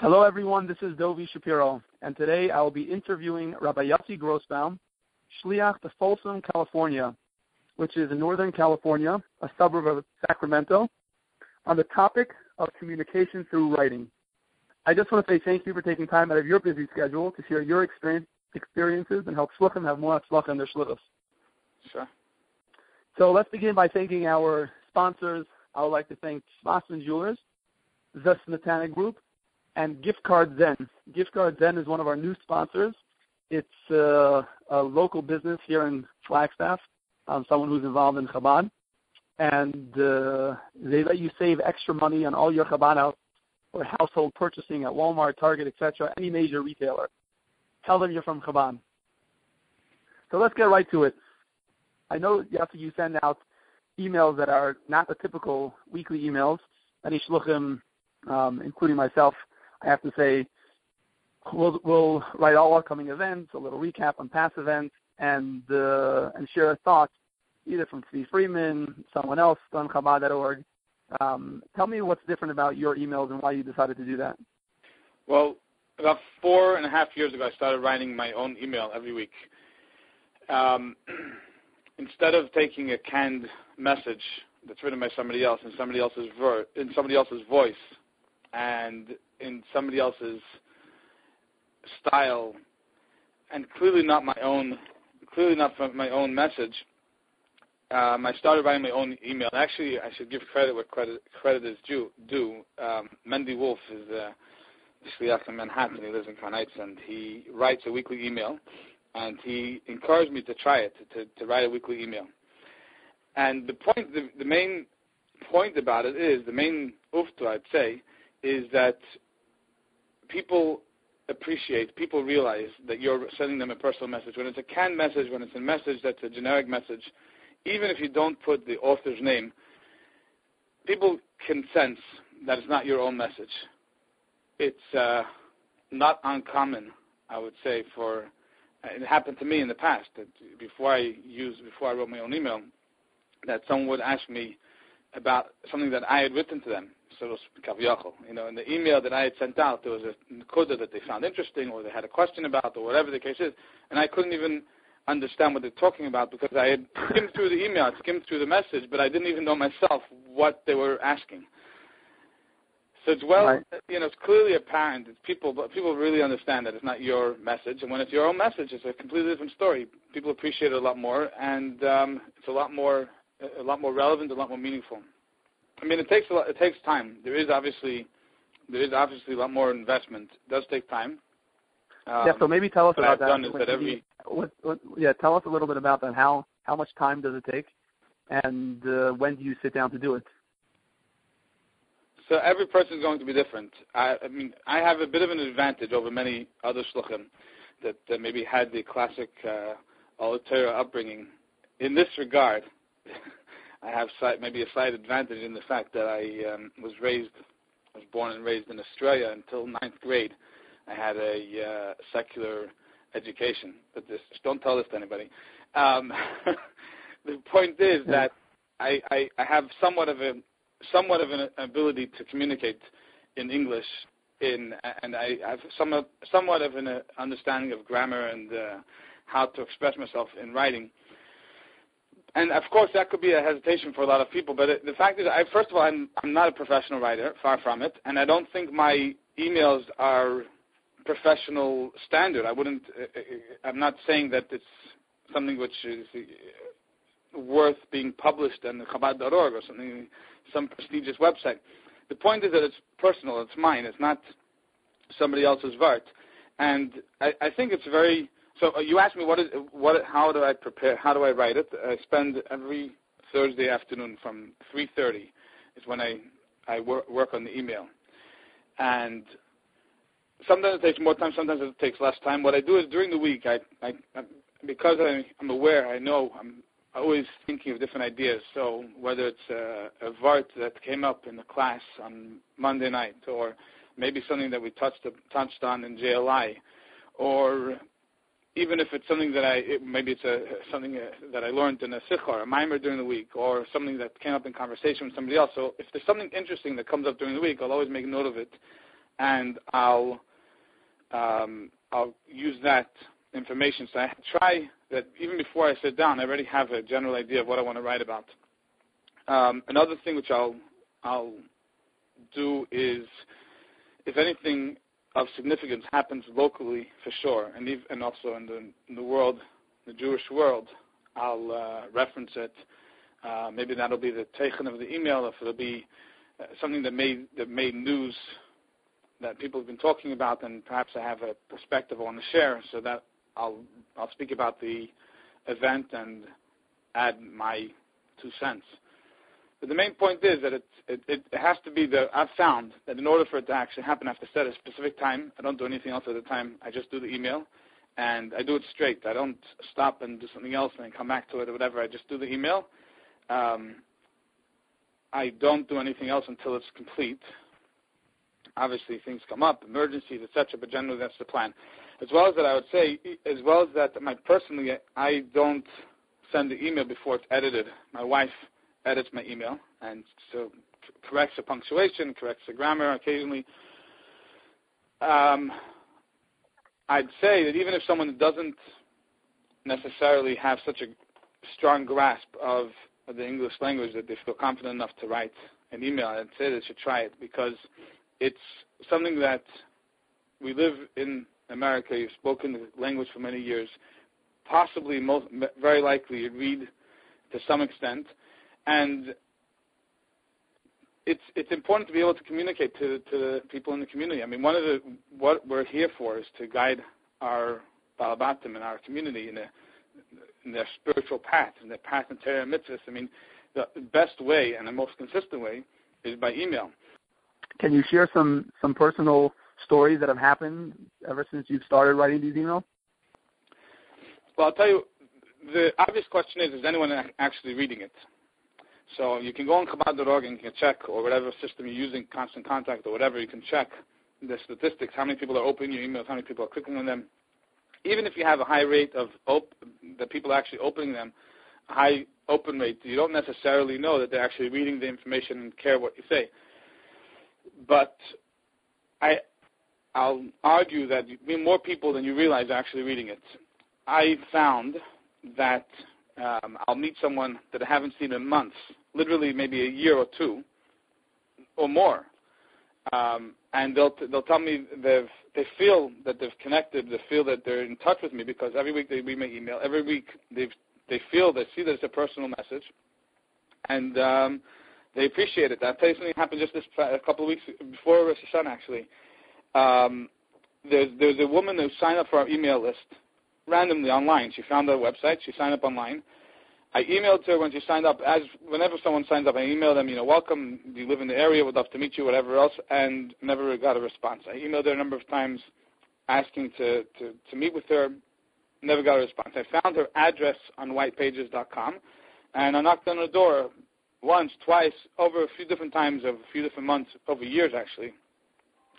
Hello, everyone. This is Dovi Shapiro, and today I will be interviewing Rabbi Yossi Grossbaum, Shliach to Folsom, California, which is in Northern California, a suburb of Sacramento, on the topic of communication through writing. I just want to say thank you for taking time out of your busy schedule to share your experience, experiences and help Shluchim have more Shluch in their Shluchos. Sure. So let's begin by thanking our sponsors. I would like to thank Boston Jewelers, the Smetana Group, and Gift Card Zen. Gift Card Zen is one of our new sponsors. It's uh, a local business here in Flagstaff, um, someone who's involved in Chabad. And uh, they let you save extra money on all your Chabad house or household purchasing at Walmart, Target, etc., any major retailer. Tell them you're from Chabad. So let's get right to it. I know after you send out emails that are not the typical weekly emails. Any shluchim, um, including myself, I have to say, we'll, we'll write all upcoming events, a little recap on past events, and uh, and share thoughts either from Tzvi Freeman, someone else on Chabad.org. Um, tell me what's different about your emails and why you decided to do that. Well, about four and a half years ago, I started writing my own email every week. Um, instead of taking a canned message that's written by somebody else in somebody else's ver- in somebody else's voice and in somebody else's style, and clearly not my own, clearly not from my own message. Um, I started writing my own email. Actually, I should give credit where credit credit is due. due. Um, Mendy Wolf is a shliach in Manhattan. He lives in Crown and he writes a weekly email. And he encouraged me to try it, to, to write a weekly email. And the point, the, the main point about it is, the main ufta, I'd say, is that people appreciate, people realize that you're sending them a personal message. When it's a canned message, when it's a message that's a generic message, even if you don't put the author's name, people can sense that it's not your own message. It's uh, not uncommon, I would say, for it happened to me in the past that before I used before I wrote my own email, that someone would ask me about something that I had written to them. So you know, in the email that I had sent out, there was a coda that they found interesting, or they had a question about, or whatever the case is, and I couldn't even understand what they're talking about because I had skimmed through the email, I skimmed through the message, but I didn't even know myself what they were asking. So it's well, right. you know, it's clearly apparent that people, people really understand that it's not your message, and when it's your own message, it's a completely different story. People appreciate it a lot more, and um, it's a lot more, a lot more relevant, a lot more meaningful. I mean, it takes a lot, it takes time. There is obviously, there is obviously a lot more investment. It does take time. Um, yeah, so maybe tell us about I've that. Done is that every, what, what, yeah, tell us a little bit about that. How how much time does it take, and uh, when do you sit down to do it? So every person is going to be different. I, I mean, I have a bit of an advantage over many other shluchim that uh, maybe had the classic uh, upbringing. In this regard, I have slight, maybe a slight advantage in the fact that I um, was raised, was born and raised in Australia until ninth grade. I had a uh, secular education, but this don't tell this to anybody. Um, the point is that I, I, I have somewhat of a somewhat of an ability to communicate in English, in and I have somewhat somewhat of an uh, understanding of grammar and uh, how to express myself in writing. And of course, that could be a hesitation for a lot of people. But it, the fact is, I, first of all, I'm, I'm not a professional writer, far from it, and I don't think my emails are professional standard. I wouldn't. Uh, uh, I'm not saying that it's something which is uh, worth being published on the Chabad.org or something, some prestigious website. The point is that it's personal. It's mine. It's not somebody else's vart. And I, I think it's very. So uh, you asked me what is what? How do I prepare? How do I write it? I spend every Thursday afternoon from 3:30 is when I I work, work on the email, and sometimes it takes more time, sometimes it takes less time. What I do is during the week, I, I, I because I, I'm aware, I know I'm always thinking of different ideas. So whether it's a, a vart that came up in the class on Monday night, or maybe something that we touched touched on in JLI, or even if it's something that I it, maybe it's a something uh, that I learned in a sichar, a maamar during the week, or something that came up in conversation with somebody else. So if there's something interesting that comes up during the week, I'll always make note of it and I'll um, I'll use that information. So I try that even before I sit down, I already have a general idea of what I want to write about. Um, another thing which I'll I'll do is, if anything of significance happens locally, for sure, and even, and also in the in the world, the Jewish world, I'll uh, reference it. Uh, maybe that'll be the taken of the email, if it'll be uh, something that made that made news that people have been talking about, and perhaps I have a perspective I want to share, so that I'll I'll speak about the event and add my two cents. But the main point is that it, it, it has to be the, I've found that in order for it to actually happen, I have to set a specific time. I don't do anything else at the time. I just do the email and I do it straight. I don't stop and do something else and then come back to it or whatever. I just do the email. Um, I don't do anything else until it's complete. Obviously, things come up, emergencies, etc. But generally, that's the plan. As well as that, I would say, as well as that, my personally, I don't send the email before it's edited. My wife edits my email and so corrects the punctuation, corrects the grammar occasionally. Um, I'd say that even if someone doesn't necessarily have such a strong grasp of, the English language that they feel confident enough to write an email, I'd say they should try it because it's something that we live in America. You've spoken the language for many years. Possibly, most, very likely, you read to some extent and it's it's important to be able to communicate to to the people in the community. I mean, one of the what we're here for is to guide our balabatim in our community in, a, in their spiritual path, in their path in Torah mitzvahs. I mean, the best way and the most consistent way is by email. Can you share some some personal stories that have happened ever since you've started writing these emails? Well, I'll tell you. The obvious question is: Is anyone actually reading it? So you can go on Chabad.org and you can check, or whatever system you're using, Constant Contact or whatever, you can check the statistics, how many people are opening your emails, how many people are clicking on them. Even if you have a high rate of op- the people actually opening them, a high open rate, you don't necessarily know that they're actually reading the information and care what you say. But I, I'll argue that more people than you realize are actually reading it. I found that um, I'll meet someone that I haven't seen in months, literally maybe a year or two or more, um, and they'll t- they'll tell me they've they feel that they've connected, they feel that they're in touch with me because every week they read my email, every week they they feel they see that it's a personal message, and um, they appreciate it. That tell you something happened just this a couple of weeks before Rosh Hashanah actually. Um, there's there's a woman who signed up for our email list randomly online. She found our website. She signed up online. I emailed her when she signed up. As whenever someone signs up, I email them, you know, welcome. You live in the area? Would love to meet you. Whatever else, and never got a response. I emailed her a number of times, asking to to, to meet with her. Never got a response. I found her address on whitepages.com, and I knocked on her door once, twice, over a few different times, of a few different months, over years actually.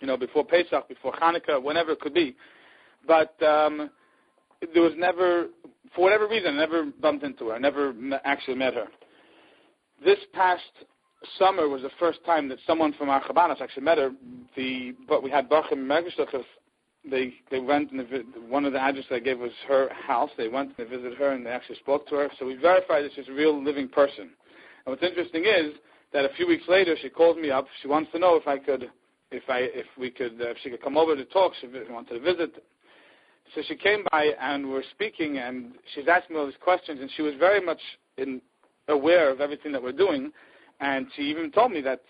You know, before Pesach, before Hanukkah, whenever it could be. But um, there was never, for whatever reason, I never bumped into her. I never actually met her. This past summer was the first time that someone from our Chabanas actually met her. The but we had Bachim Merkos Shlichus. They they went and they, one of the addresses I gave was her house. They went and they visited her and they actually spoke to her. So we verified that she's a real living person. And what's interesting is that a few weeks later she calls me up. She wants to know if I could if I if we could uh, if she could come over to talk. She wanted to visit. So she came by and we're speaking, and she's asking me all these questions, and she was very much in, aware of everything that we're doing, and she even told me that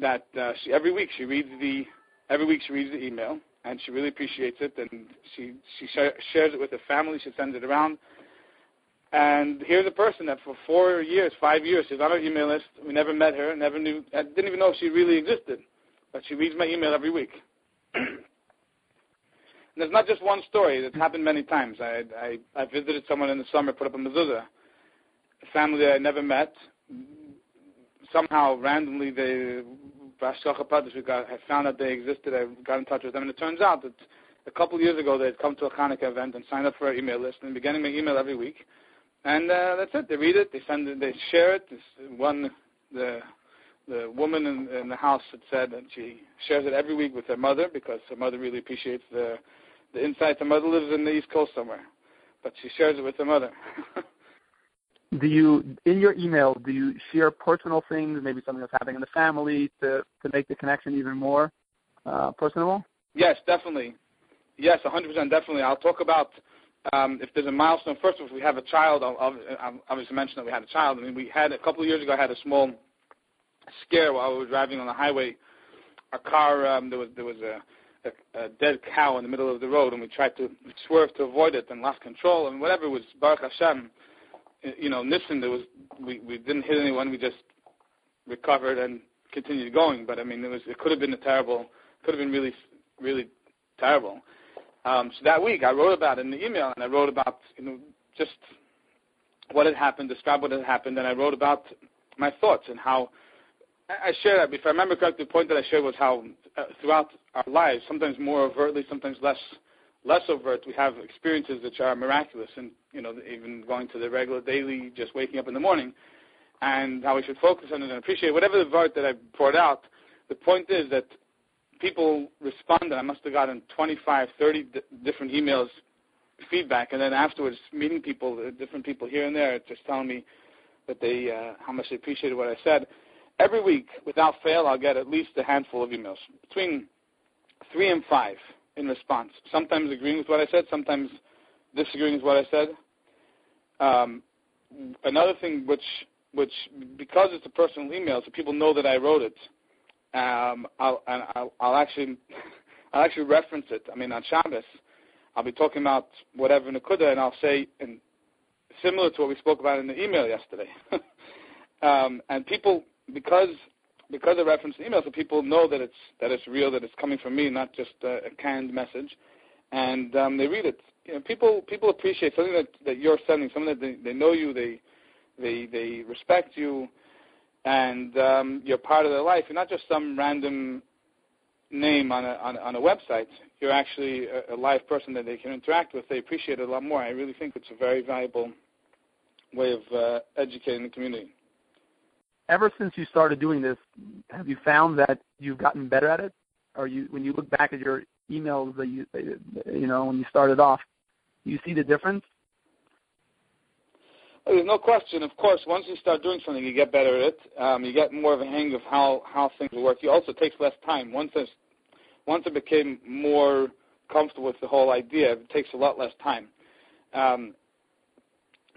that uh, she every week she reads the every week she reads the email, and she really appreciates it, and she she sh- shares it with her family. She sends it around. And here's a person that for four years, five years, she's on our email list. We never met her, never knew, I didn't even know she really existed. But she reads my email every week. And there's not just one story. It's happened many times. I, I, I visited someone in the summer, put up a mezuzah. A family I never met. Somehow, randomly, they, I found out they existed. I got in touch with them. And it turns out that a couple of years ago, they had come to a Hanukkah event and signed up for our email list and beginning my email every week. And uh, that's it. They read it, they send it, they share it. It's one, the the woman in, in the house had said that she shares it every week with her mother because her mother really appreciates the the insights. Her mother lives in the East Coast somewhere, but she shares it with her mother. do you in your email do you share personal things, maybe something that's happening in the family to to make the connection even more uh, personable? Yes, definitely. Yes, 100% definitely. I'll talk about um, if there's a milestone. First, if we have a child, I'll, I'll obviously mention that we had a child. I mean, we had a couple of years ago. I had a small scare while we were driving on the highway. Our car um, there was there was a, a, a dead cow in the middle of the road, and we tried to swerve to avoid it and lost control. And whatever it was Baruch Hashem, you know, Nissan. There was we we didn't hit anyone. We just recovered and continued going. But I mean, it was it could have been a terrible, could have been really really terrible. Um, so that week, I wrote about it in the email, and I wrote about you know just what had happened, described what had happened, and I wrote about my thoughts and how I shared. If I remember correctly, the point that I shared was how uh, throughout our lives, sometimes more overtly, sometimes less less overt, we have experiences which are miraculous, and you know even going to the regular daily, just waking up in the morning, and how we should focus on it and appreciate whatever the part that I poured out. The point is that people responded. I must have gotten 25, 30 d- different emails, feedback, and then afterwards meeting people, uh, different people here and there, just telling me that they uh, how much they appreciated what I said. Every week, without fail, I'll get at least a handful of emails, between three and five in response. Sometimes agreeing with what I said, sometimes disagreeing with what I said. Um, another thing, which which because it's a personal email, so people know that I wrote it um, I'll, and I'll, I'll actually I'll actually reference it. I mean, on Shabbos, I'll be talking about whatever Nakuda, and I'll say, and similar to what we spoke about in the email yesterday. um, and people, because because I reference the email, so people know that it's that it's real, that it's coming from me, not just a, a canned message, and um, they read it. You know, people people appreciate something that that you're sending, something that they, they know you, they they they respect you and um, you're part of their life. You're not just some random name on a, on, on a website. You're actually a, a live person that they can interact with. They appreciate it a lot more. I really think it's a very valuable way of uh, educating the community. Ever since you started doing this, have you found that you've gotten better at it? Or you, when you look back at your emails that you, you know, when you started off, you see the difference? There's no question. Of course, once you start doing something, you get better at it. Um, you get more of a hang of how how things work. You also takes less time. Once there's, once I became more comfortable with the whole idea, it takes a lot less time. Um,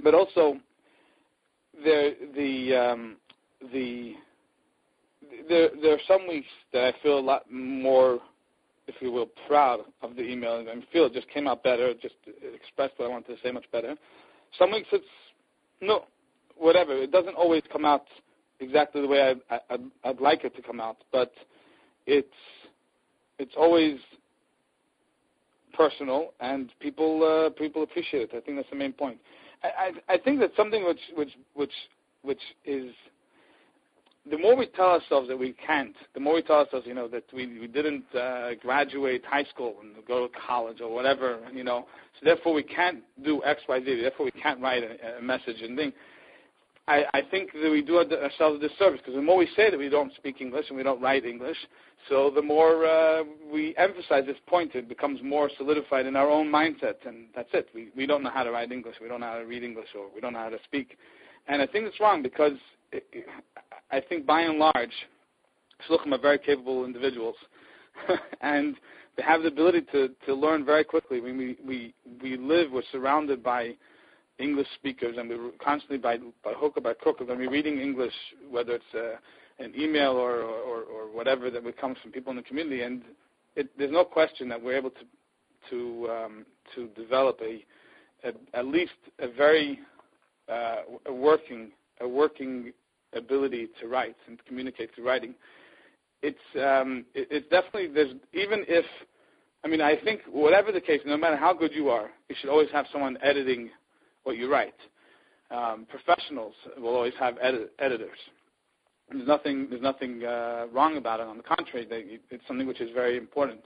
but also, there the um, the there there are some weeks that I feel a lot more, if you will, proud of the email and feel it just came out better, just expressed what I wanted to say much better. Some weeks it's no, whatever. It doesn't always come out exactly the way I, I, I'd like it to come out, but it's it's always personal, and people uh, people appreciate it. I think that's the main point. I, I, I think that something which which which which is the more we tell ourselves that we can't, the more we tell ourselves, you know, that we, we didn't uh, graduate high school and go to college or whatever, you know, so therefore we can't do X, Y, Z, therefore we can't write a, a message and thing. I, I think that we do ourselves a disservice because the more we say that we don't speak English and we don't write English, so the more uh, we emphasize this point, it becomes more solidified in our own mindset, and that's it. We, we don't know how to write English, we don't know how to read English, or we don't know how to speak. And I think it's wrong because it, I think by and large, shluchim are very capable individuals, and they have the ability to, to learn very quickly. We, we, we, we live, we're surrounded by English speakers, and we're constantly by, by hook or by crook, when we're reading English, whether it's uh, an email or, or, or whatever that comes from people in the community, and it, there's no question that we're able to to um, to develop a, a at least a very uh, a working a working ability to write and communicate through writing, it's um, it, it's definitely there's even if I mean I think whatever the case, no matter how good you are, you should always have someone editing what you write. Um, professionals will always have edit- editors. There's nothing there's nothing uh, wrong about it. On the contrary, they, it's something which is very important.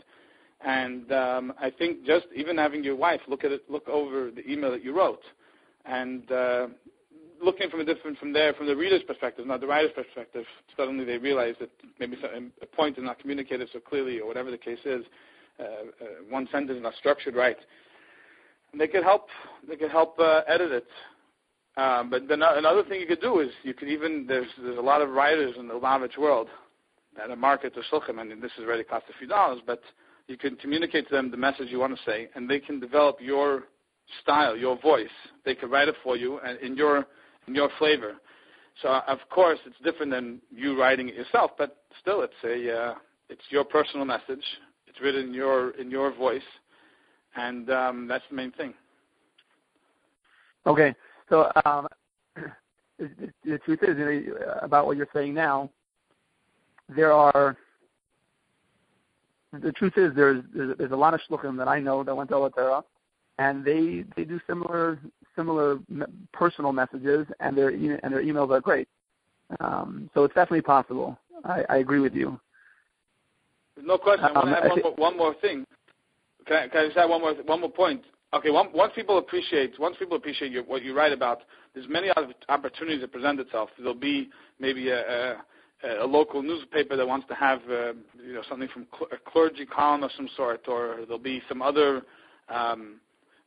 And um, I think just even having your wife look at it, look over the email that you wrote, and uh, looking from a different from there from the reader's perspective, not the writer's perspective. Suddenly they realize that maybe a point is not communicated so clearly, or whatever the case is. Uh, uh, one sentence is not structured right. And they could help. They could help uh, edit it. Um, but then another thing you could do is you could even there's there's a lot of writers in the Lubavitch world that are market to shulchan, and this is already cost a few dollars, but you can communicate to them the message you want to say, and they can develop your style, your voice. They can write it for you and in your your flavor. So of course it's different than you writing it yourself, but still it's a uh, it's your personal message. It's written in your in your voice, and um, that's the main thing. Okay, so um, the, truth is know, about what you're saying now. There are the truth is there's there's, there's a lot of shluchim that I know that went to Oholei Torah, and they they do similar similar personal messages, and their and their emails are great. Um, so it's definitely possible. I, I agree with you. No question. I want to um, add one, more, one more thing. Can I, can I just add one more one more point? Okay, one, once people appreciate once people appreciate your, what you write about, there's many other opportunities that present itself. There'll be maybe a, a a local newspaper that wants to have uh, you know something from cl- a clergy column of some sort, or there'll be some other um,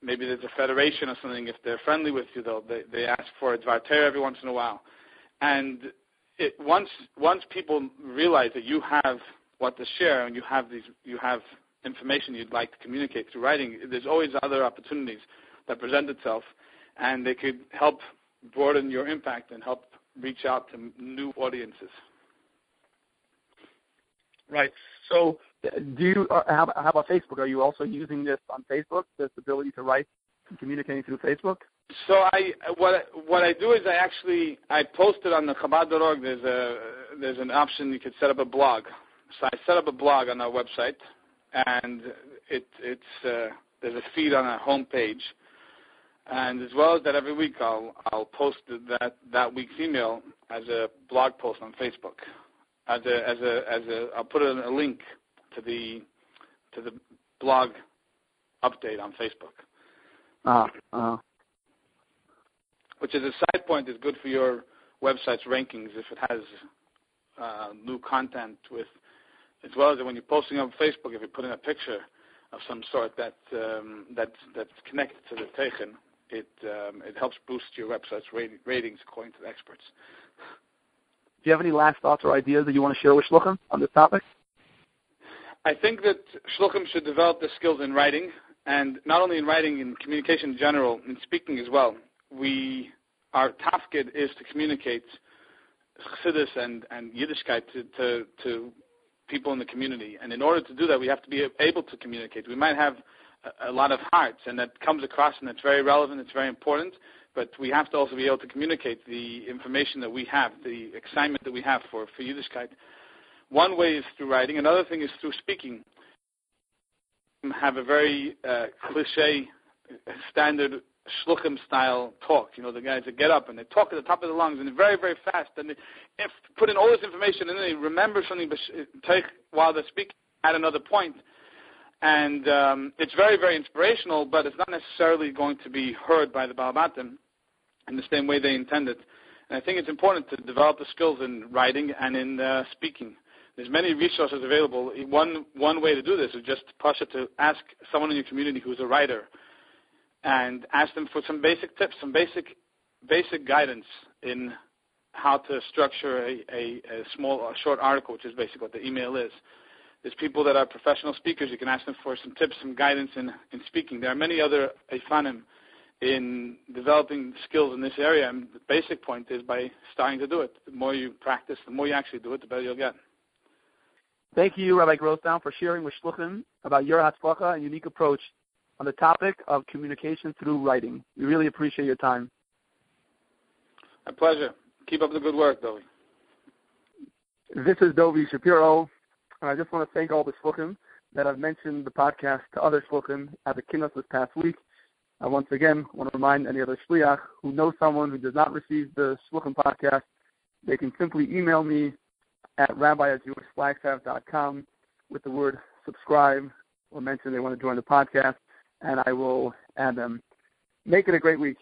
maybe there's a federation or something. If they're friendly with you, they'll they, they ask for a dvar every once in a while, and it, once once people realize that you have what to share and you have these you have information you'd like to communicate through writing, there's always other opportunities that present itself, and they could help broaden your impact and help reach out to new audiences. Right. So, do you uh, how, how about Facebook? Are you also using this on Facebook? This ability to write and communicating through Facebook? So I what what I do is I actually I posted on the Chabad.org. There's a there's an option you could set up a blog. So I set up a blog on our website, and it it's uh, there's a feed on our homepage, and as well as that, every week I'll I'll post that that week's email as a blog post on Facebook as a as a as a I'll put a link to the to the blog update on Facebook. Uh, uh. Which is a side point is good for your website's rankings if it has uh, new content with as well as when you're posting on Facebook if you put in a picture of some sort that um, that's that's connected to the Teichen, it um, it helps boost your website's ratings according to the experts. Do you have any last thoughts or ideas that you want to share with Shluchim on this topic? I think that Shluchim should develop the skills in writing, and not only in writing, in communication in general, in speaking as well. We, our tafkid is to communicate Chassidus and, and Yiddishkeit to, to, to people in the community. And in order to do that, we have to be able to communicate. We might have a, a lot of hearts, and that comes across, and it's very relevant, it's very important but we have to also be able to communicate the information that we have, the excitement that we have for, for Yiddishkeit. One way is through writing. Another thing is through speaking. Have a very uh, cliche, standard shluchim style talk. You know, the guys that get up and they talk at the top of their lungs and they're very, very fast. And they if, put in all this information and then they remember something take while they're speaking, at another point. And um, it's very, very inspirational, but it's not necessarily going to be heard by the Balabatim in the same way they intended. And I think it's important to develop the skills in writing and in uh, speaking. There's many resources available. One one way to do this is just Pasha to ask someone in your community who's a writer, and ask them for some basic tips, some basic basic guidance in how to structure a, a, a small, a short article, which is basically what the email is. There's people that are professional speakers. You can ask them for some tips, some guidance in, in speaking. There are many other Ifanim in developing skills in this area. And the basic point is by starting to do it. The more you practice, the more you actually do it, the better you'll get. Thank you, Rabbi Grossbaum, for sharing with Shluchim about your Hatzlacha and unique approach on the topic of communication through writing. We really appreciate your time. My pleasure. Keep up the good work, Dovi. This is Dovi Shapiro, and I just want to thank all the Shluchim that have mentioned the podcast to other Shluchim at the Kinus this past week. I once again want to remind any other shliach who knows someone who does not receive the Shluchim podcast, they can simply email me at rabbi at jewishflagstaff.com with the word subscribe or mention they want to join the podcast, and I will add them. Make it a great week.